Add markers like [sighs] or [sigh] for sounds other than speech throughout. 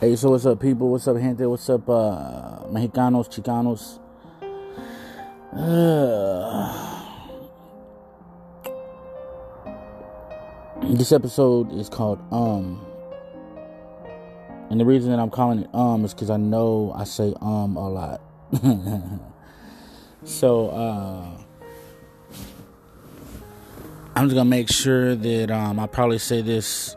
Hey, so what's up, people? What's up, gente? What's up, uh, Mexicanos, Chicanos? Uh, [sighs] this episode is called Um. And the reason that I'm calling it Um is because I know I say Um a lot. [laughs] so, uh, I'm just gonna make sure that um, I probably say this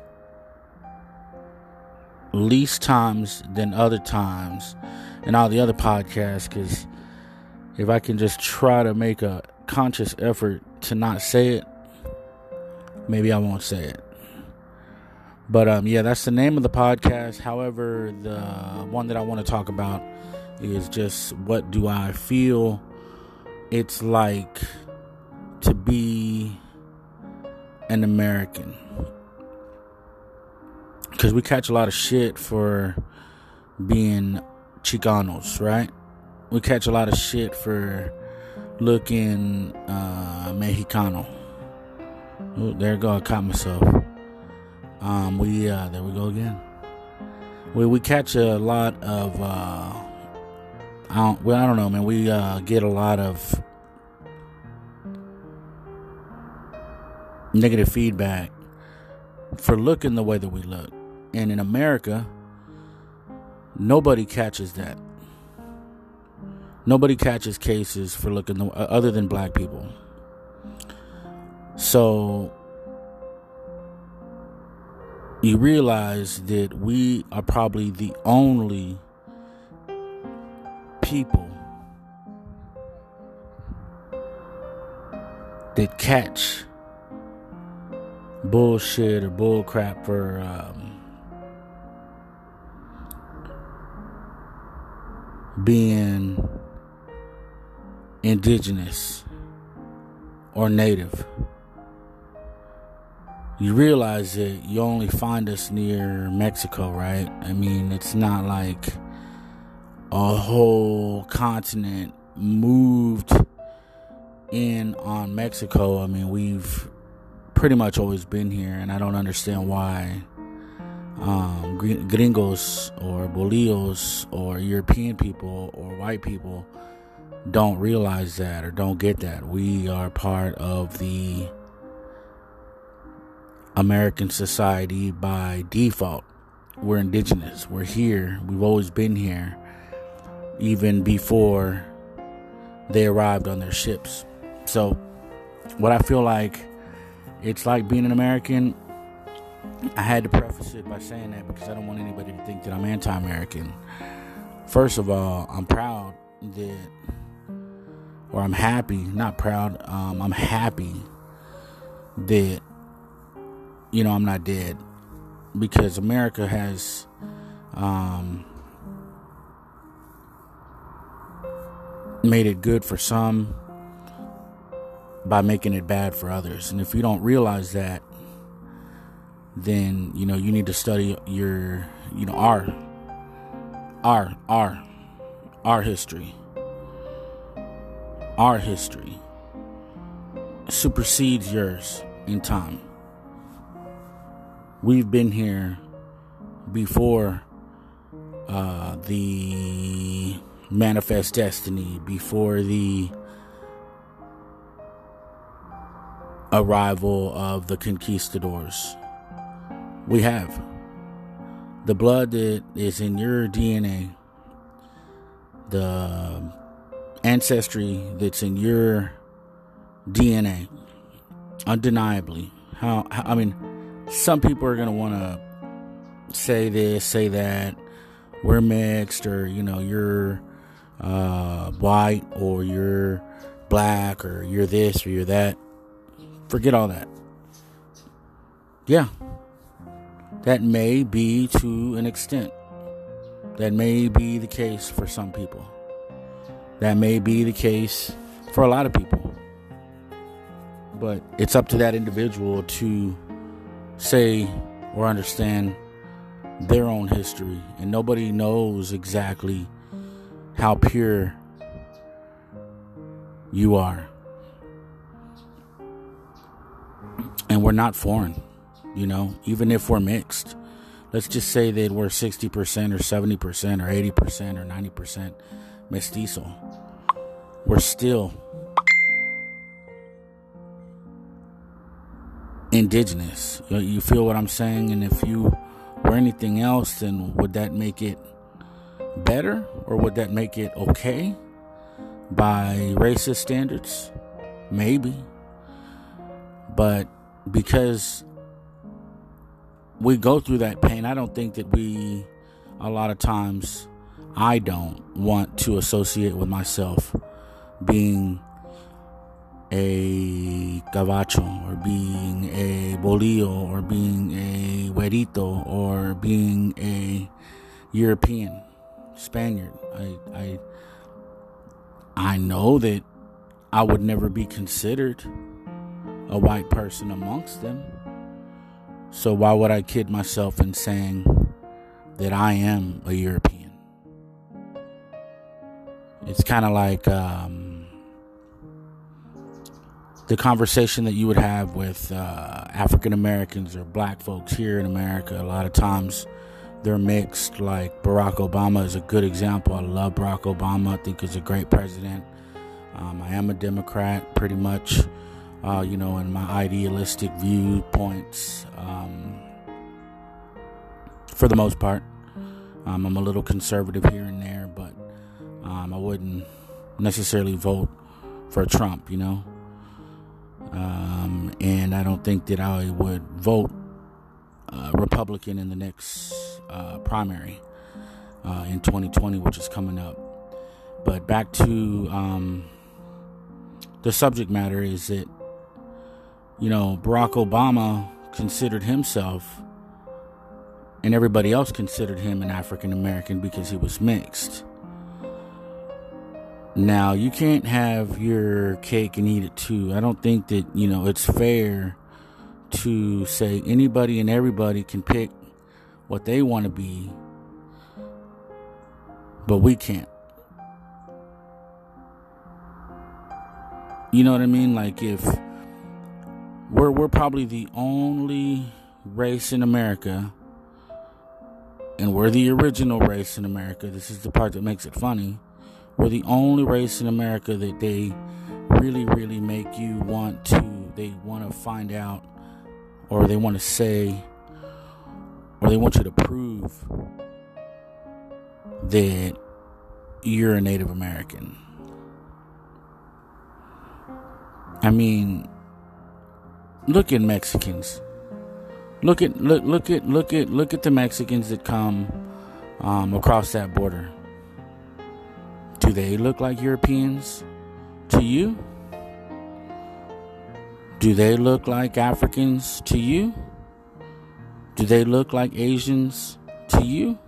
least times than other times and all the other podcasts because if I can just try to make a conscious effort to not say it, maybe I won't say it. But um, yeah, that's the name of the podcast. However, the one that I want to talk about is just what do I feel it's like to be an American because we catch a lot of shit for being Chicanos, right? We catch a lot of shit for looking uh, Mexicano. Ooh, there go, I caught myself. Um, we uh, there we go again. We we catch a lot of uh, I don't well I don't know man. We uh, get a lot of negative feedback for looking the way that we look. And in America, nobody catches that. Nobody catches cases for looking the, uh, other than black people. So you realize that we are probably the only people that catch bullshit or bullcrap for um, being indigenous or native. You realize that you only find us near Mexico, right? I mean, it's not like a whole continent moved in on Mexico. I mean, we've pretty much always been here, and I don't understand why um, gringos or bolillos or European people or white people don't realize that or don't get that. We are part of the American society by default. We're indigenous. We're here. We've always been here, even before they arrived on their ships. So, what I feel like it's like being an American I had to preface it by saying that because I don't want anybody to think that I'm anti American. First of all, I'm proud that, or I'm happy, not proud, um, I'm happy that, you know, I'm not dead because America has, um, made it good for some by making it bad for others. And if you don't realize that, then you know you need to study your you know our our our our history. Our history supersedes yours in time. We've been here before uh, the manifest destiny before the arrival of the conquistadors we have the blood that is in your DNA, the ancestry that's in your DNA, undeniably. How, I mean, some people are gonna want to say this, say that. We're mixed, or you know, you're uh, white, or you're black, or you're this, or you're that. Forget all that. Yeah, that may be to an extent. That may be the case for some people. That may be the case for a lot of people. But it's up to that individual to say or understand their own history. And nobody knows exactly how pure you are. And we're not foreign. You know, even if we're mixed, let's just say that we're 60% or 70% or 80% or 90% mestizo. We're still indigenous. You feel what I'm saying? And if you were anything else, then would that make it better or would that make it okay by racist standards? Maybe. But because we go through that pain, I don't think that we, a lot of times, I don't want to associate with myself being a gabacho or being a bolillo or being a güerito or being a European Spaniard. I I I know that I would never be considered a white person amongst them. So why would I kid myself in saying that I am a European? It's kind of like um, the conversation that you would have with uh, African Americans or black folks here in America, a lot of times they're mixed. Like Barack Obama is a good example. I love Barack Obama. I think he's a great president. Um, I am a Democrat, pretty much, uh, you know, in my idealistic viewpoints. Um, for the most part, um, I'm a little conservative here and there, but um, I wouldn't necessarily vote for Trump, you know. Um, and I don't think that I would vote uh, Republican in the next uh, primary uh, in 2020, which is coming up. But back to um, the subject matter is that, you know, Barack Obama considered himself and everybody else considered him an African American because he was mixed. Now, you can't have your cake and eat it too. I don't think that, you know, it's fair to say anybody and everybody can pick what they want to be, but we can't. You know what I mean? Like if we're we're probably the only race in America and we're the original race in America. This is the part that makes it funny we're the only race in America that they really, really make you want to, they want to find out, or they want to say, or they want you to prove that you're a Native American. I mean, look at Mexicans. Look at look look at look at look at the Mexicans that come um, across that border. Do they look like Europeans to you? Do they look like Africans to you? Do they look like Asians to you?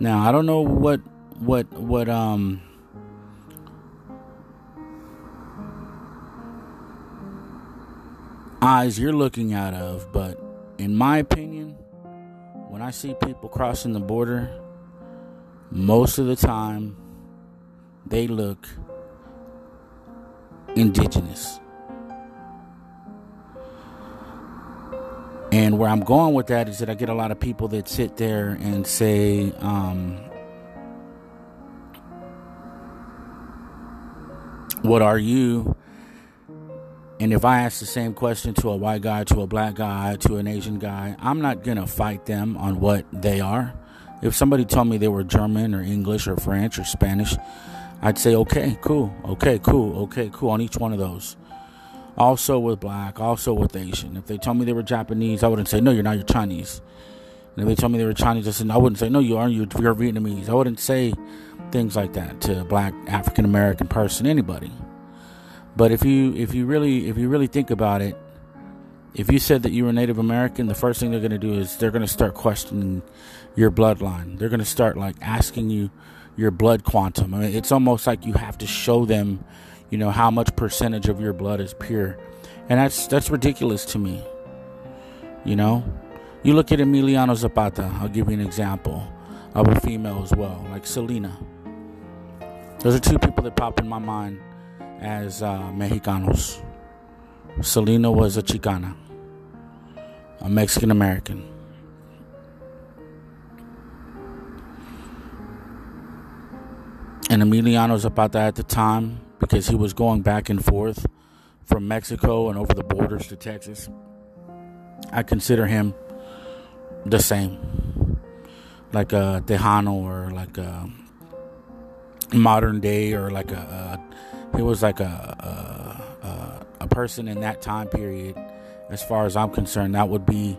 Now, I don't know what what what um eyes you're looking out of, but in my opinion, when I see people crossing the border, most of the time they look indigenous. And where I'm going with that is that I get a lot of people that sit there and say, um, What are you? And if I ask the same question to a white guy, to a black guy, to an Asian guy, I'm not going to fight them on what they are. If somebody told me they were German or English or French or Spanish, I'd say, okay, cool, okay, cool, okay, cool on each one of those. Also with black, also with Asian. If they told me they were Japanese, I wouldn't say, no, you're not, you're Chinese. And if they told me they were Chinese, I said, I wouldn't say, no, you aren't, you're, you're Vietnamese. I wouldn't say things like that to a black African American person, anybody. But if you if you really if you really think about it, if you said that you were Native American, the first thing they're going to do is they're going to start questioning your bloodline. They're going to start like asking you your blood quantum. I mean, it's almost like you have to show them, you know, how much percentage of your blood is pure. And that's that's ridiculous to me. You know? You look at Emiliano Zapata, I'll give you an example of a female as well, like Selena. Those are two people that pop in my mind as uh, Mexicanos. Selena was a Chicana, a Mexican American. And Emiliano Zapata at the time, because he was going back and forth from Mexico and over the borders to Texas, I consider him the same. Like a Tejano or like a modern day or like a, a he was like a, a, a person in that time period. As far as I'm concerned, that would be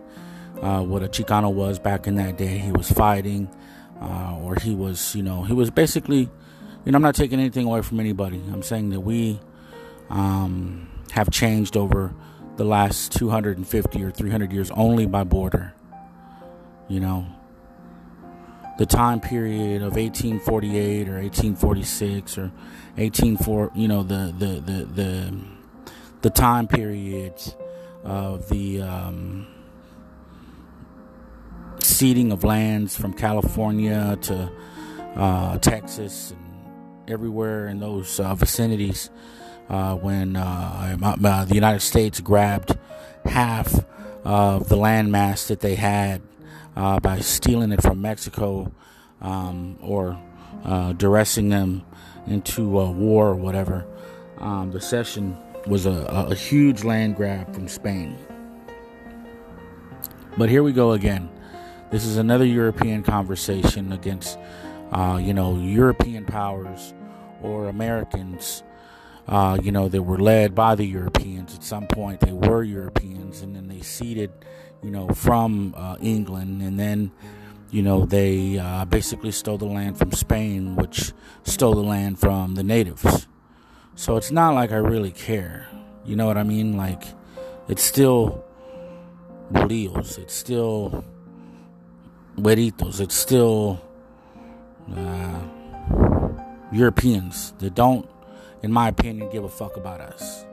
uh, what a Chicano was back in that day. He was fighting, uh, or he was, you know, he was basically, you know, I'm not taking anything away from anybody. I'm saying that we um, have changed over the last 250 or 300 years only by border. You know, the time period of 1848 or 1846 or 184, you know, the the the the, the time periods of the um, ceding of lands from California to uh, Texas and everywhere in those uh, vicinities uh, when uh, uh, the United States grabbed half of the landmass that they had uh, by stealing it from Mexico um, or uh, dressing them into war or whatever. Um, the cession was a, a huge land grab from Spain. But here we go again. This is another European conversation against, uh, you know, European powers or Americans uh, you know, they were led by the Europeans. At some point, they were Europeans, and then they ceded, you know, from uh, England, and then, you know, they uh, basically stole the land from Spain, which stole the land from the natives. So it's not like I really care. You know what I mean? Like, it's still bolillos. It's still güeritos. It's still uh, Europeans that don't in my opinion, give a fuck about us.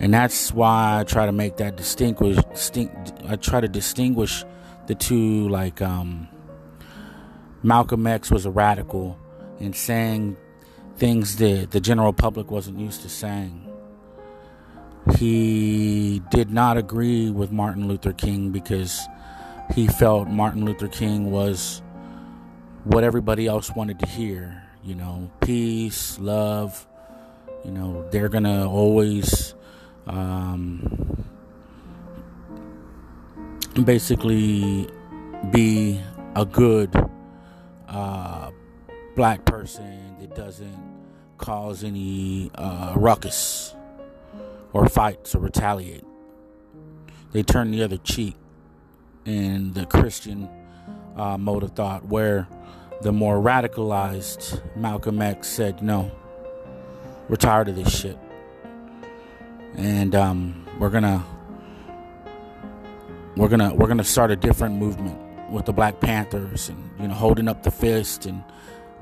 And that's why I try to make that distinguish. Distinct, I try to distinguish the two. Like um, Malcolm X was a radical in saying things that the general public wasn't used to saying. He did not agree with Martin Luther King because he felt Martin Luther King was what everybody else wanted to hear you know, peace, love. You know, they're gonna always um, basically be a good uh, black person that doesn't cause any uh, ruckus or fights or retaliate. They turn the other cheek in the Christian uh, mode of thought, where the more radicalized Malcolm X said, "No, we're tired of this shit, and um, we're gonna we're gonna we're gonna start a different movement with the Black Panthers, and you know, holding up the fist and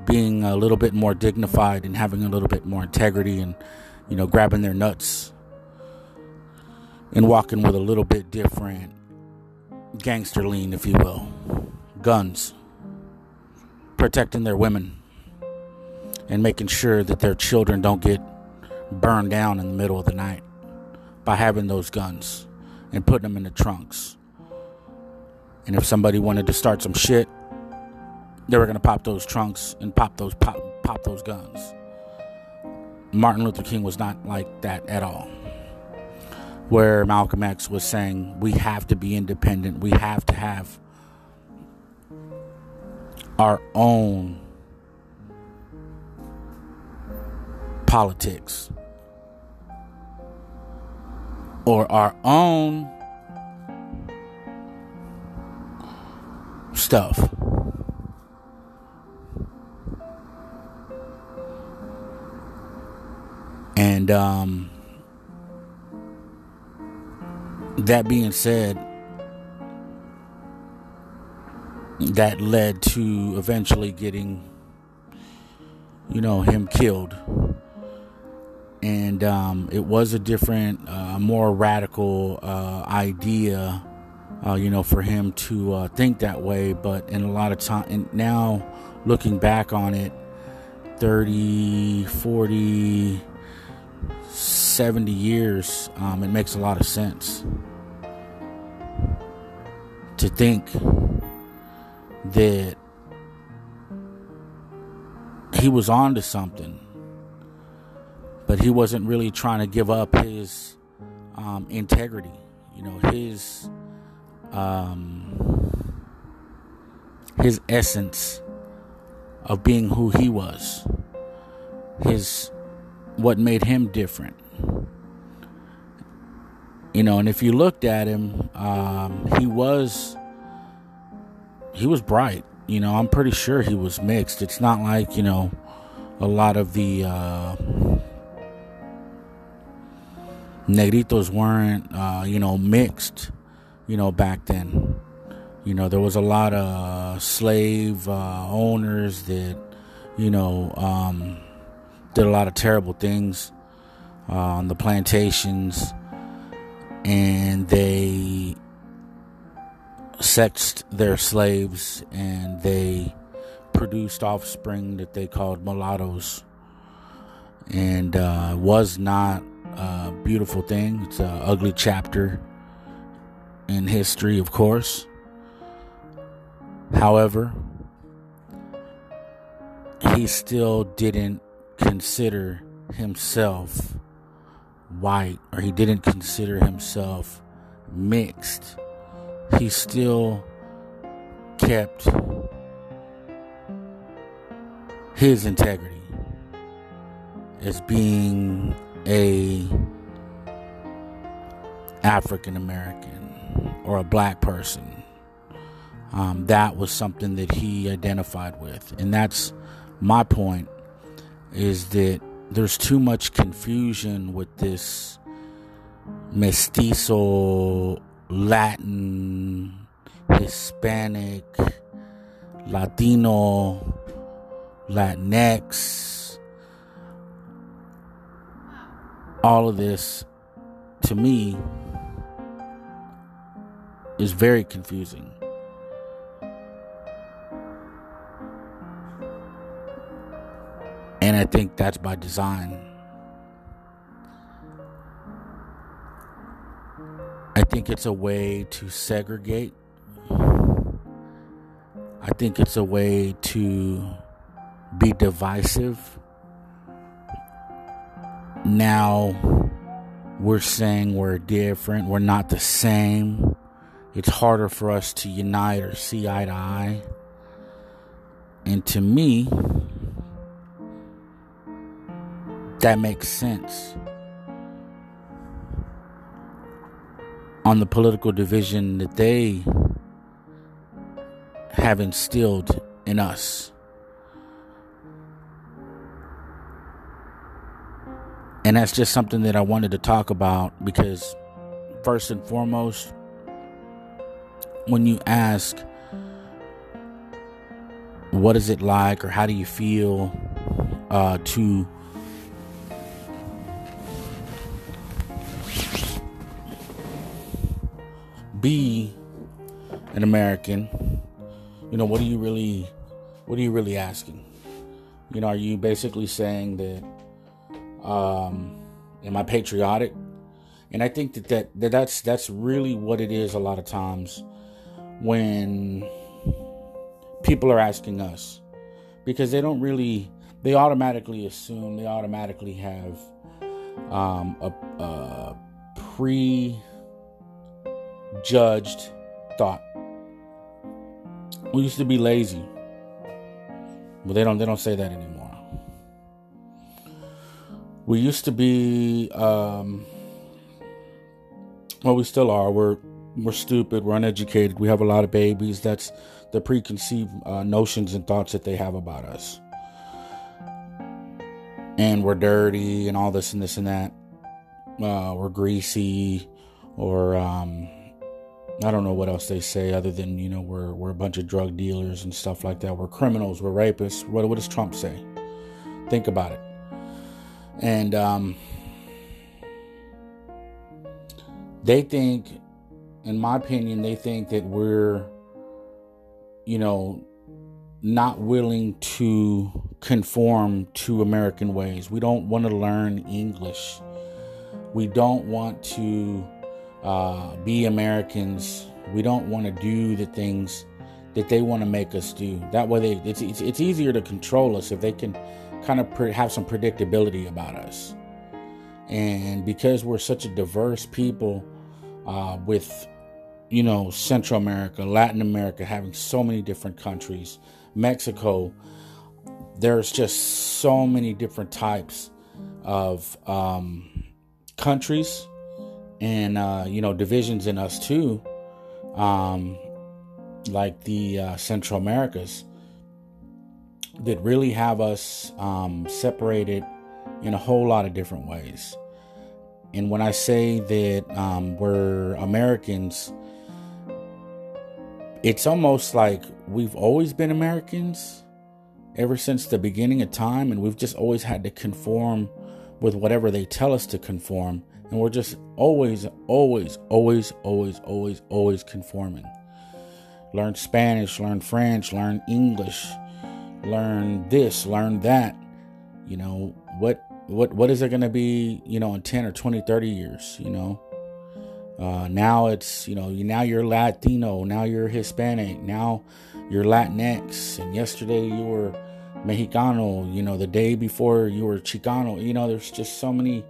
being a little bit more dignified and having a little bit more integrity, and you know, grabbing their nuts and walking with a little bit different gangster lean, if you will, guns." protecting their women and making sure that their children don't get burned down in the middle of the night by having those guns and putting them in the trunks. And if somebody wanted to start some shit, they were gonna pop those trunks and pop those pop pop those guns. Martin Luther King was not like that at all. Where Malcolm X was saying we have to be independent, we have to have our own politics or our own stuff. And um, that being said, that led to eventually getting, you know, him killed. And um, it was a different, uh, more radical uh, idea, uh, you know, for him to uh, think that way. But in a lot of time, and now looking back on it, 30, 40, 70 years, um, it makes a lot of sense to think that he was on to something. But he wasn't really trying to give up his um, integrity, you know, his um, his essence of being who he was, his what made him different. You know, and if you looked at him, um, he was he was bright. You know, I'm pretty sure he was mixed. It's not like you know a lot of the uh, negritos weren't uh, you know mixed. You know, back then. You know, there was a lot of slave uh, owners that, you know, um, did a lot of terrible things uh, on the plantations, and they sexed their slaves and they produced offspring that they called mulattoes and uh, was not a beautiful thing. It's an ugly chapter in history of course. However he still didn't consider himself white or he didn't consider himself mixed. He still kept his integrity as being a African American or a black person. Um, that was something that he identified with, and that's my point. Is that there's too much confusion with this mestizo Latin, Hispanic, Latino, Latinx, all of this to me is very confusing. And I think that's by design. I think it's a way to segregate. I think it's a way to be divisive. Now we're saying we're different, we're not the same. It's harder for us to unite or see eye to eye. And to me, that makes sense. on the political division that they have instilled in us. And that's just something that I wanted to talk about because, first and foremost, when you ask, what is it like, or how do you feel uh, to be an American, you know, what are you really what are you really asking? You know, are you basically saying that um am I patriotic? And I think that, that, that that's that's really what it is a lot of times when people are asking us because they don't really they automatically assume they automatically have um, a, a pre judged thought. We used to be lazy. But they don't they don't say that anymore. We used to be um well we still are. We're we're stupid, we're uneducated, we have a lot of babies. That's the preconceived uh, notions and thoughts that they have about us. And we're dirty and all this and this and that. Uh, we're greasy or um, I don't know what else they say other than you know we're we're a bunch of drug dealers and stuff like that. We're criminals. We're rapists. What what does Trump say? Think about it. And um, they think, in my opinion, they think that we're, you know, not willing to conform to American ways. We don't want to learn English. We don't want to uh, be Americans. We don't want to do the things that they want to make us do. That way, they, it's, it's, it's easier to control us if they can kind of pre- have some predictability about us. And because we're such a diverse people uh, with, you know, Central America, Latin America, having so many different countries, Mexico, there's just so many different types of um, countries and, uh, you know, divisions in us too. Um, like the uh, Central Americas that really have us um, separated in a whole lot of different ways. And when I say that um, we're Americans, it's almost like we've always been Americans ever since the beginning of time, and we've just always had to conform with whatever they tell us to conform. And we're just always, always, always, always, always, always conforming learn Spanish, learn French, learn English, learn this, learn that. You know, what what what is it going to be, you know, in 10 or 20, 30 years, you know? Uh, now it's, you know, now you're Latino, now you're Hispanic, now you're Latinx, and yesterday you were Mexicano, you know, the day before you were Chicano. You know, there's just so many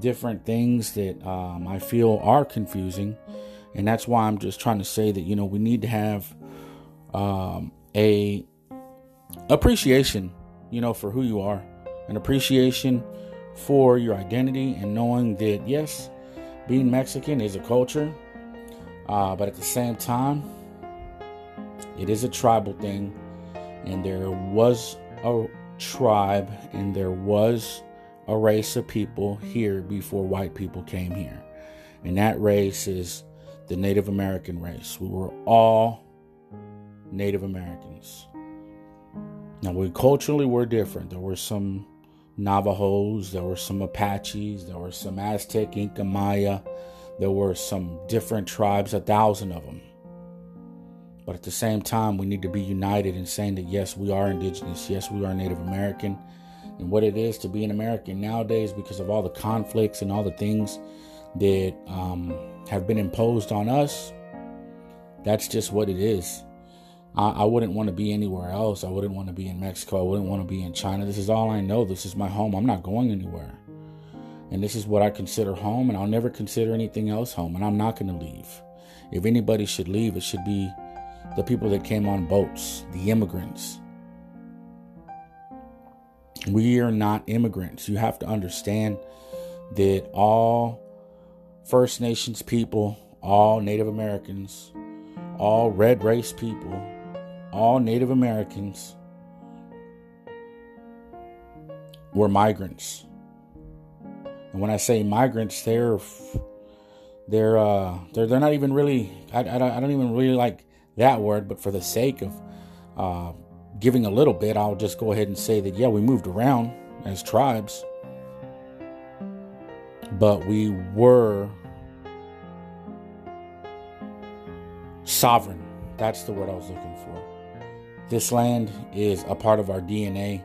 different things that um, I feel are confusing and that's why I'm just trying to say that you know we need to have um, a appreciation, you know, for who you are, an appreciation for your identity, and knowing that yes, being Mexican is a culture, uh, but at the same time, it is a tribal thing, and there was a tribe, and there was a race of people here before white people came here, and that race is the Native American race. We were all Native Americans. Now, we culturally were different. There were some Navajos, there were some Apaches, there were some Aztec, Inca, Maya, there were some different tribes, a thousand of them. But at the same time, we need to be united in saying that yes, we are indigenous, yes, we are Native American, and what it is to be an American nowadays because of all the conflicts and all the things that um, have been imposed on us, that's just what it is. I, I wouldn't want to be anywhere else. I wouldn't want to be in Mexico. I wouldn't want to be in China. This is all I know. This is my home. I'm not going anywhere. And this is what I consider home, and I'll never consider anything else home, and I'm not going to leave. If anybody should leave, it should be the people that came on boats, the immigrants. We are not immigrants. You have to understand that all First Nations people, all Native Americans, all red race people, all Native Americans were migrants. And when I say migrants, they're they're uh, they're they're not even really. I, I, don't, I don't even really like that word, but for the sake of uh, giving a little bit, I'll just go ahead and say that yeah, we moved around as tribes but we were sovereign. That's the word I was looking for. This land is a part of our DNA.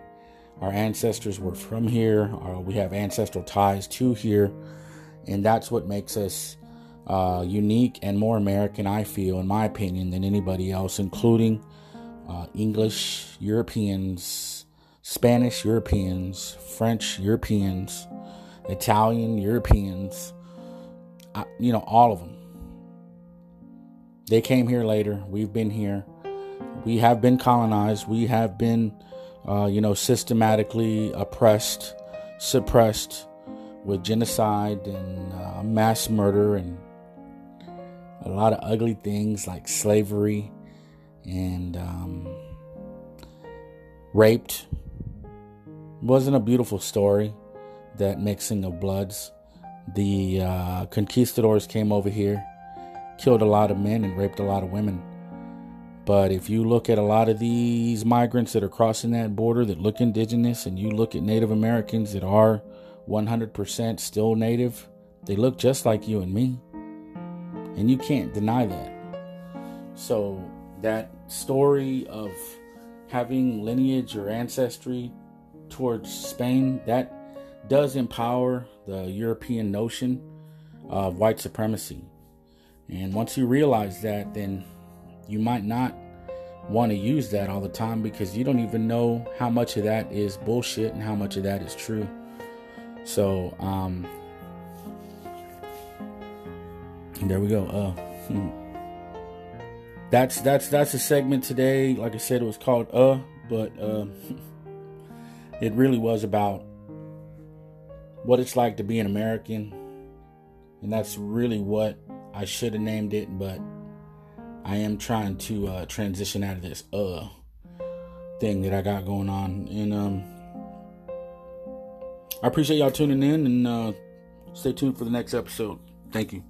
Our ancestors were from here, we have ancestral ties to here, and that's what makes us uh, unique and more American, I feel, in my opinion, than anybody else, including uh, English Europeans, Spanish Europeans, French Europeans, Italian, Europeans, uh, you know, all of them. They came here later. We've been here. We have been colonized. We have been, uh, you know, systematically oppressed, suppressed with genocide and uh, mass murder and a lot of ugly things like slavery and um, raped. Wasn't a beautiful story that mixing of bloods. The uh, conquistadors came over here, killed a lot of men, and raped a lot of women. But if you look at a lot of these migrants that are crossing that border that look indigenous, and you look at Native Americans that are 100% still Native, they look just like you and me. And you can't deny that. So, that story of having lineage or ancestry towards Spain, that does empower the European notion of white supremacy. And once you realize that, then you might not want to use that all the time because you don't even know how much of that is bullshit and how much of that is true. So, um, there we go. Uh, hmm. that's that's that's a segment today. Like I said, it was called "uh," but uh, [laughs] it really was about what it's like to be an American, and that's really what I should have named it. But I am trying to uh, transition out of this "uh" thing that I got going on, and um, I appreciate y'all tuning in, and uh, stay tuned for the next episode. Thank you.